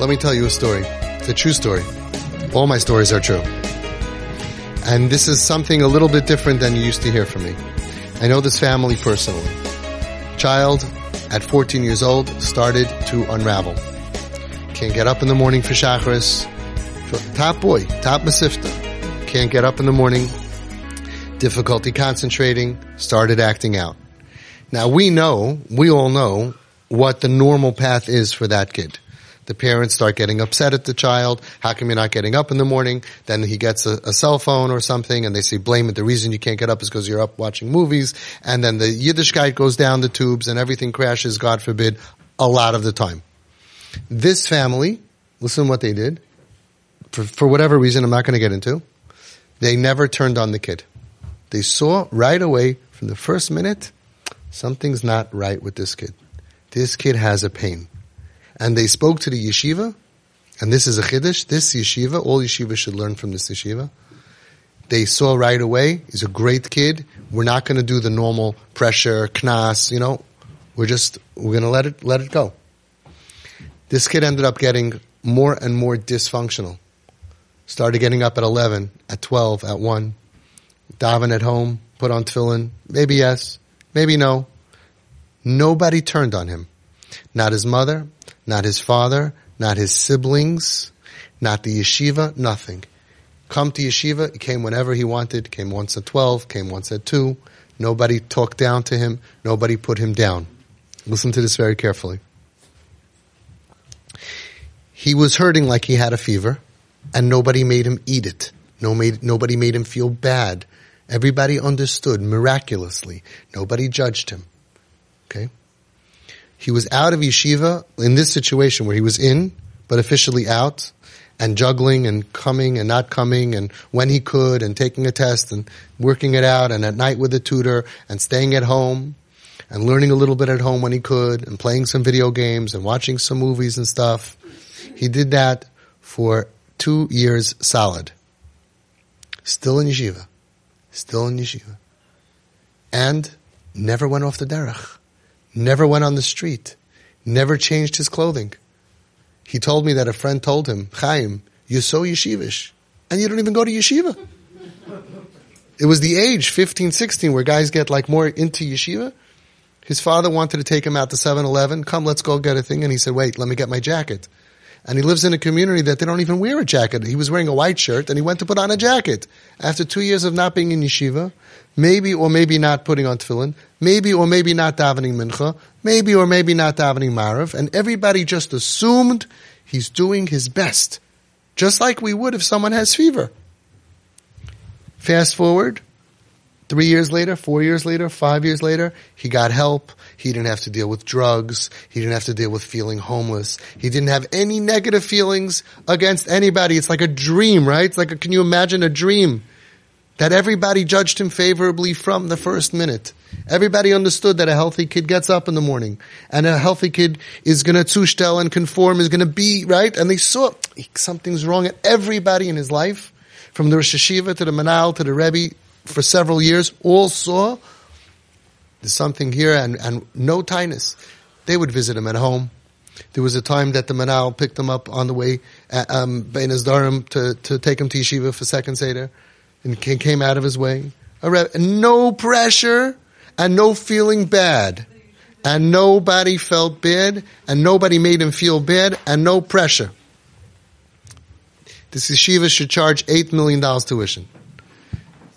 Let me tell you a story. It's a true story. All my stories are true. And this is something a little bit different than you used to hear from me. I know this family personally. Child at 14 years old started to unravel. Can't get up in the morning for Shacharis. Top boy, top Mesivta. Can't get up in the morning. Difficulty concentrating. Started acting out. Now we know, we all know what the normal path is for that kid. The parents start getting upset at the child. How come you're not getting up in the morning? Then he gets a, a cell phone or something and they say blame it. The reason you can't get up is because you're up watching movies. And then the Yiddishkeit goes down the tubes and everything crashes, God forbid, a lot of the time. This family, listen what they did. For, for whatever reason, I'm not going to get into. They never turned on the kid. They saw right away from the first minute, something's not right with this kid. This kid has a pain and they spoke to the yeshiva, and this is a chiddush. This yeshiva, all yeshiva should learn from this yeshiva. They saw right away he's a great kid. We're not going to do the normal pressure, knas. You know, we're just we're going to let it let it go. This kid ended up getting more and more dysfunctional. Started getting up at eleven, at twelve, at one. Daven at home, put on tefillin. Maybe yes, maybe no. Nobody turned on him. Not his mother, not his father, not his siblings, not the yeshiva, nothing. Come to yeshiva, he came whenever he wanted, came once at 12, came once at 2. Nobody talked down to him, nobody put him down. Listen to this very carefully. He was hurting like he had a fever, and nobody made him eat it. No made, nobody made him feel bad. Everybody understood miraculously. Nobody judged him. Okay? He was out of yeshiva in this situation where he was in, but officially out, and juggling and coming and not coming and when he could and taking a test and working it out and at night with a tutor and staying at home and learning a little bit at home when he could and playing some video games and watching some movies and stuff. He did that for two years solid. Still in yeshiva. Still in yeshiva. And never went off the derech never went on the street, never changed his clothing. He told me that a friend told him, Chaim, you're so yeshivish, and you don't even go to yeshiva. It was the age, 15, 16, where guys get like more into yeshiva. His father wanted to take him out to 7-Eleven. Come, let's go get a thing. And he said, wait, let me get my jacket. And he lives in a community that they don't even wear a jacket. He was wearing a white shirt and he went to put on a jacket. After two years of not being in yeshiva, maybe or maybe not putting on tefillin, maybe or maybe not davening mincha, maybe or maybe not davening marav, and everybody just assumed he's doing his best, just like we would if someone has fever. Fast forward, three years later, four years later, five years later, he got help. He didn't have to deal with drugs. He didn't have to deal with feeling homeless. He didn't have any negative feelings against anybody. It's like a dream, right? It's like, a, can you imagine a dream? that everybody judged him favorably from the first minute. Everybody understood that a healthy kid gets up in the morning and a healthy kid is going to zushtel and conform, is going to be, right? And they saw something's wrong at everybody in his life, from the Rosh Yeshiva to the Menahel to the Rebbe for several years, all saw there's something here and, and no tightness. They would visit him at home. There was a time that the Menahel picked him up on the way, um, Bein Durham to, to take him to Yeshiva for second Seder and came out of his way. No pressure and no feeling bad. And nobody felt bad and nobody made him feel bad and no pressure. This yeshiva should charge $8 million tuition.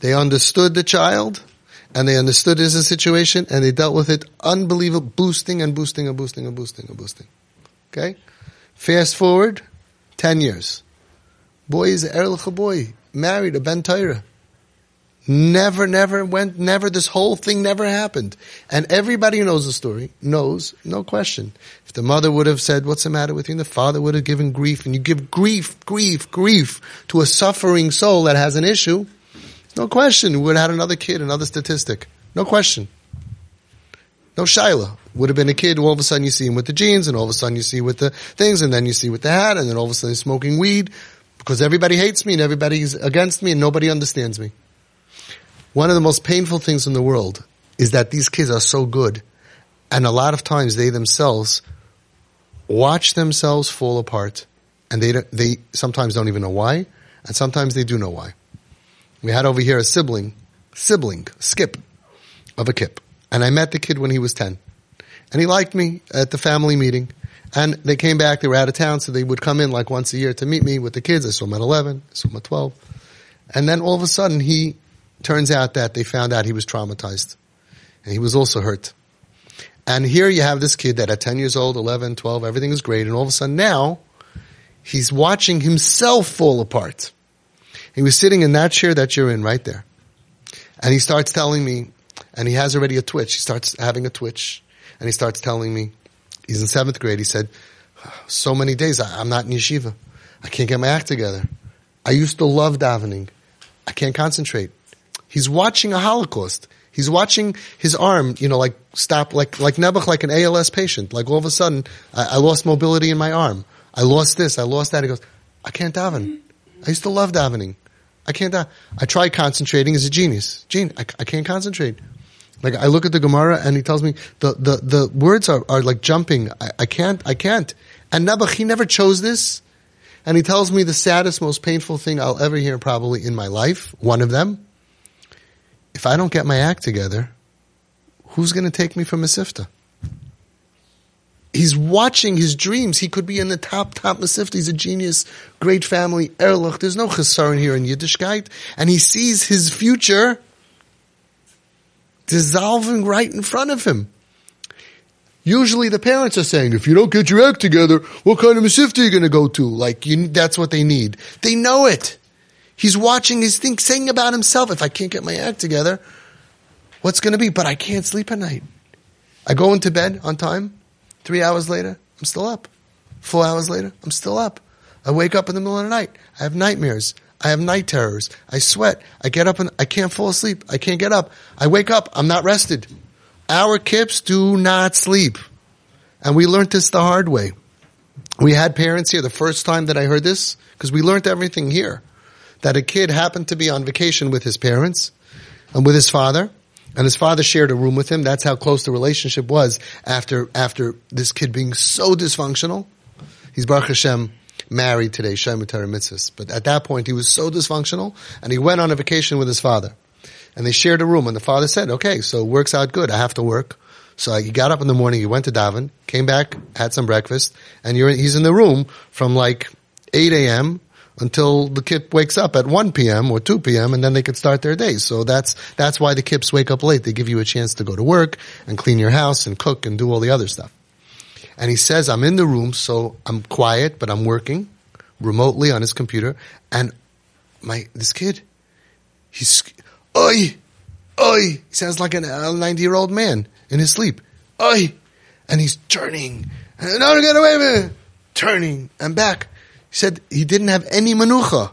They understood the child and they understood his situation and they dealt with it unbelievable, boosting and boosting and boosting and boosting and boosting. Okay? Fast forward 10 years. Boy is a boy married a Ben. Never, never went, never, this whole thing never happened. And everybody who knows the story knows, no question. If the mother would have said, what's the matter with you? And the father would have given grief, and you give grief, grief, grief to a suffering soul that has an issue, no question, we would have had another kid, another statistic. No question. No Shiloh. Would have been a kid, all of a sudden you see him with the jeans, and all of a sudden you see with the things, and then you see with the hat, and then all of a sudden he's smoking weed because everybody hates me and everybody's against me and nobody understands me. One of the most painful things in the world is that these kids are so good and a lot of times they themselves watch themselves fall apart and they they sometimes don't even know why, and sometimes they do know why. We had over here a sibling, sibling, skip of a kip, and I met the kid when he was ten, and he liked me at the family meeting. And they came back, they were out of town, so they would come in like once a year to meet me with the kids. I saw him at 11, I saw him at 12. And then all of a sudden he, turns out that they found out he was traumatized. And he was also hurt. And here you have this kid that at 10 years old, 11, 12, everything is great. And all of a sudden now, he's watching himself fall apart. He was sitting in that chair that you're in right there. And he starts telling me, and he has already a twitch. He starts having a twitch. And he starts telling me, he's in seventh grade. He said, so many days I, I'm not in yeshiva. I can't get my act together. I used to love davening. I can't concentrate. He's watching a Holocaust. He's watching his arm, you know, like stop, like, like Nebuch, like an ALS patient. Like all of a sudden, I, I lost mobility in my arm. I lost this, I lost that. He goes, I can't daven. I used to love davening. I can't. I try concentrating as a genius. Gene, I, I can't concentrate. Like I look at the Gemara and he tells me the, the, the words are, are like jumping. I, I can't, I can't. And Nebuch, he never chose this. And he tells me the saddest, most painful thing I'll ever hear probably in my life, one of them. If I don't get my act together, who's going to take me from Mesivta? He's watching his dreams. He could be in the top, top Mesivta. He's a genius, great family, Erlich. There's no chesaron here in Yiddishkeit. And he sees his future dissolving right in front of him. Usually the parents are saying, if you don't get your act together, what kind of Mesivta are you going to go to? Like, you, that's what they need. They know it. He's watching his thing, saying about himself, if I can't get my act together, what's going to be? But I can't sleep at night. I go into bed on time. Three hours later, I'm still up. Four hours later, I'm still up. I wake up in the middle of the night. I have nightmares. I have night terrors. I sweat. I get up and I can't fall asleep. I can't get up. I wake up. I'm not rested. Our kips do not sleep. And we learned this the hard way. We had parents here the first time that I heard this, because we learned everything here. That a kid happened to be on vacation with his parents and with his father, and his father shared a room with him. That's how close the relationship was after, after this kid being so dysfunctional. He's Baruch Hashem married today, Shem. But at that point, he was so dysfunctional, and he went on a vacation with his father. And they shared a room, and the father said, okay, so it works out good. I have to work. So he got up in the morning, he went to Daven, came back, had some breakfast, and you're, he's in the room from like 8 a.m. until the kip wakes up at 1 p.m. or 2 p.m. and then they could start their day. So that's, that's why the kips wake up late. They give you a chance to go to work and clean your house and cook and do all the other stuff. And he says, I'm in the room, so I'm quiet, but I'm working remotely on his computer. And my, this kid, he's, oi, oi, he sounds like a 90 year old man in his sleep. Oi, and he's turning. No, get away me. Turning and back. He said he didn't have any manucha.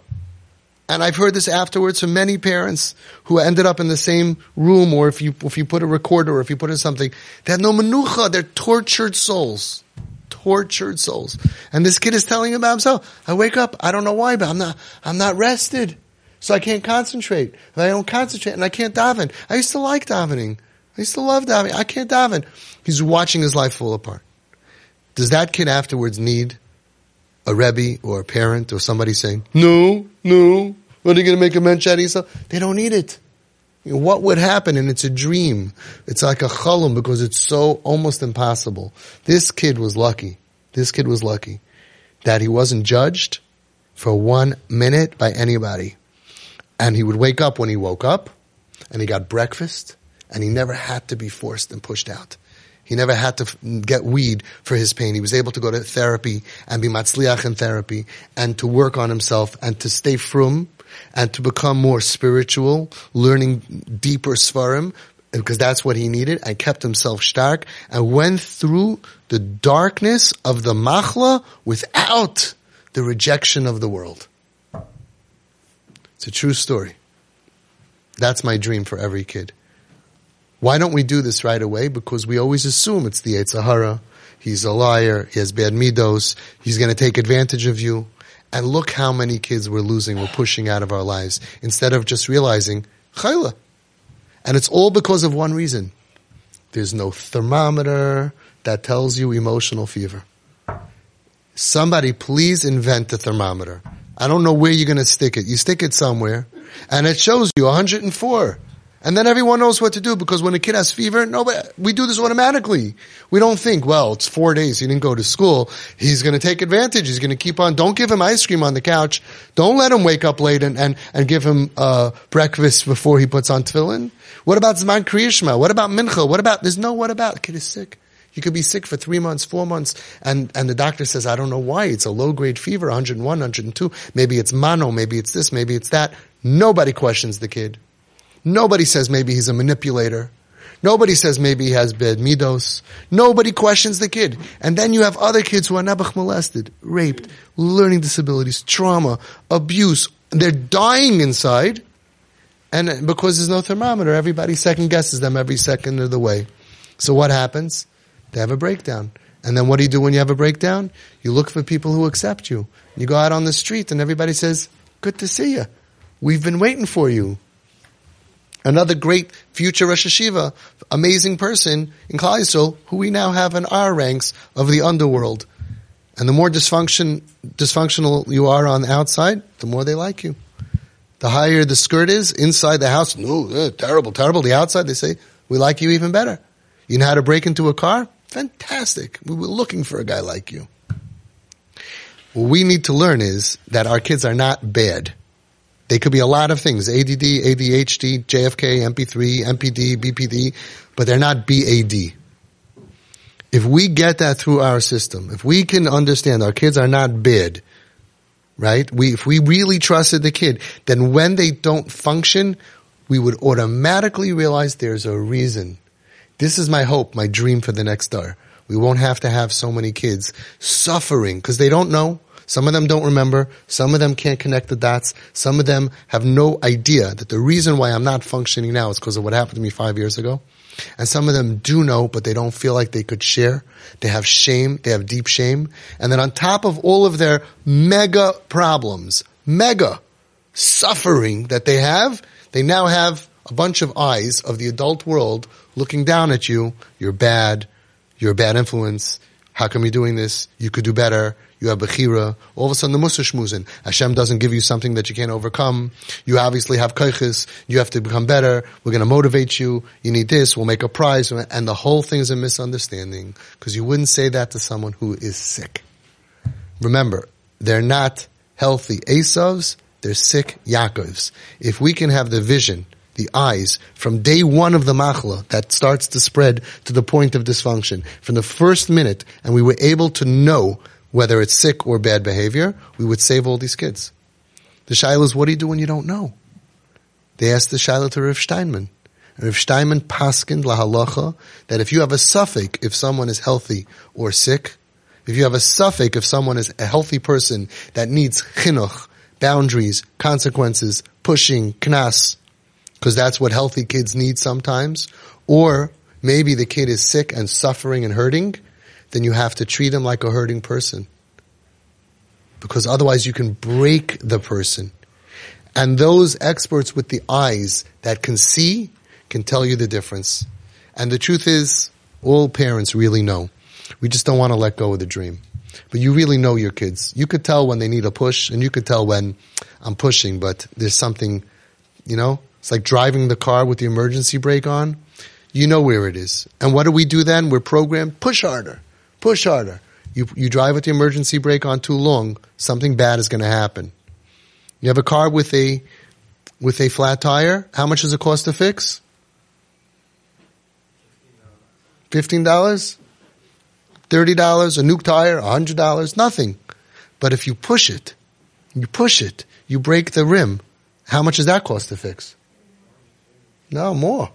And I've heard this afterwards from many parents who ended up in the same room, or if you if you put a recorder, or if you put in something, they had no manucha. They're tortured souls, tortured souls. And this kid is telling about himself. I wake up, I don't know why, but I'm not I'm not rested, so I can't concentrate. I don't concentrate, and I can't daven. I used to like davening. I used to love davening. I can't daven. He's watching his life fall apart. Does that kid afterwards need a rebbe or a parent or somebody saying, no, no, what are you going to make a of yourself? They don't need it. What would happen? And it's a dream. It's like a chalum because it's so almost impossible. This kid was lucky. This kid was lucky that he wasn't judged for one minute by anybody. And he would wake up when he woke up and he got breakfast and he never had to be forced and pushed out. He never had to get weed for his pain. He was able to go to therapy and be matzliach in therapy and to work on himself and to stay frum and to become more spiritual, learning deeper svarim because that's what he needed and kept himself stark and went through the darkness of the machla without the rejection of the world. It's a true story. That's my dream for every kid. Why don't we do this right away? Because we always assume it's the yetzer hara. He's a liar. He has bad midos. He's going to take advantage of you. And look how many kids we're losing, we're pushing out of our lives instead of just realizing, chayla. And it's all because of one reason. There's no thermometer that tells you emotional fever. Somebody please invent a thermometer. I don't know where you're going to stick it. You stick it somewhere and it shows you 104. And then everyone knows what to do because when a kid has fever, nobody, we do this automatically. We don't think, well, it's four days. He didn't go to school. He's going to take advantage. He's going to keep on. Don't give him ice cream on the couch. Don't let him wake up late and, and, and give him, uh, breakfast before he puts on tefillin. What about Zman Kriyishma? What about Mincha? What about, there's no what about. The kid is sick. You could be sick for three months, four months, and, and the doctor says, I don't know why. It's a low grade fever, 101, 102. Maybe it's mono, maybe it's this, maybe it's that. Nobody questions the kid. Nobody says maybe he's a manipulator. Nobody says maybe he has bad midos. Nobody questions the kid. And then you have other kids who are nebuch molested, raped, learning disabilities, trauma, abuse. They're dying inside. And because there's no thermometer, everybody second guesses them every second of the way. So what happens? They have a breakdown. And then what do you do when you have a breakdown? You look for people who accept you. You go out on the street and everybody says, good to see you. We've been waiting for you. Another great future Rosh Yeshiva, amazing person in Klal who we now have in our ranks of the underworld. And the more dysfunction, dysfunctional you are on the outside, the more they like you. The higher the skirt is inside the house, no, uh, terrible, terrible. The outside, they say, we like you even better. You know how to break into a car? Fantastic. We were looking for a guy like you. What we need to learn is that our kids are not bad. They could be a lot of things. ADD, ADHD, JFK, MP3, MPD, BPD, but they're not BAD. If we get that through our system, if we can understand our kids are not bad, right? We, if we really trusted the kid, then when they don't function, we would automatically realize there's a reason. This is my hope, my dream for the next star. We won't have to have so many kids suffering because they don't know. Some of them don't remember. Some of them can't connect the dots. Some of them have no idea that the reason why I'm not functioning now is because of what happened to me five years ago. And some of them do know, but they don't feel like they could share. They have shame. They have deep shame. And then on top of all of their mega problems, mega suffering that they have, they now have a bunch of eyes of the adult world looking down at you. You're bad. You're a bad influence. How come you're doing this? You could do better you have Bechira, all of a sudden the Musa Shmuzin. Hashem doesn't give you something that you can't overcome. You obviously have Kaichis, you have to become better, we're gonna motivate you, you need this, we'll make a prize, and the whole thing is a misunderstanding, because you wouldn't say that to someone who is sick. Remember, they're not healthy Esavs, they're sick Yaakovs. If we can have the vision, the eyes from day one of the machla that starts to spread to the point of dysfunction from the first minute and we were able to know whether it's sick or bad behavior, we would save all these kids. The shaila is, what do you do when you don't know? They asked the shaila to Rav Steinman. Rav Steinman paskined lahalacha that if you have a suffix if someone is healthy or sick, if you have a suffix if someone is a healthy person that needs chinuch, boundaries, consequences, pushing, knas, because that's what healthy kids need sometimes, or maybe the kid is sick and suffering and hurting, then you have to treat him like a hurting person. Because otherwise you can break the person. And those experts with the eyes that can see can tell you the difference. And the truth is, all parents really know. We just don't want to let go of the dream. But you really know your kids. You could tell when they need a push and you could tell when I'm pushing, but there's something, you know, it's like driving the car with the emergency brake on. You know where it is. And what do we do then? We're programmed, push harder. Push harder. You, you drive with the emergency brake on too long, something bad is going to happen. You have a car with a, with a flat tire. How much does it cost to fix? Fifteen dollars? Thirty dollars? A new tire? A hundred dollars? Nothing. But if you push it, you push it, you break the rim. How much does that cost to fix? No, more.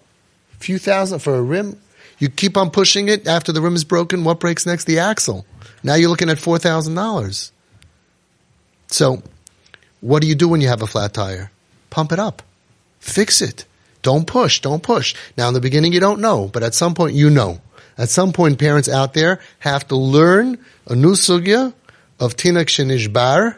A few thousand for a rim. You keep on pushing it after the rim is broken. What breaks next? The axle. Now you're looking at $4,000. So what do you do when you have a flat tire? Pump it up. Fix it. Don't push. Don't push. Now in the beginning you don't know, but at some point you know. At some point parents out there have to learn a new sugya of tinak shenishbar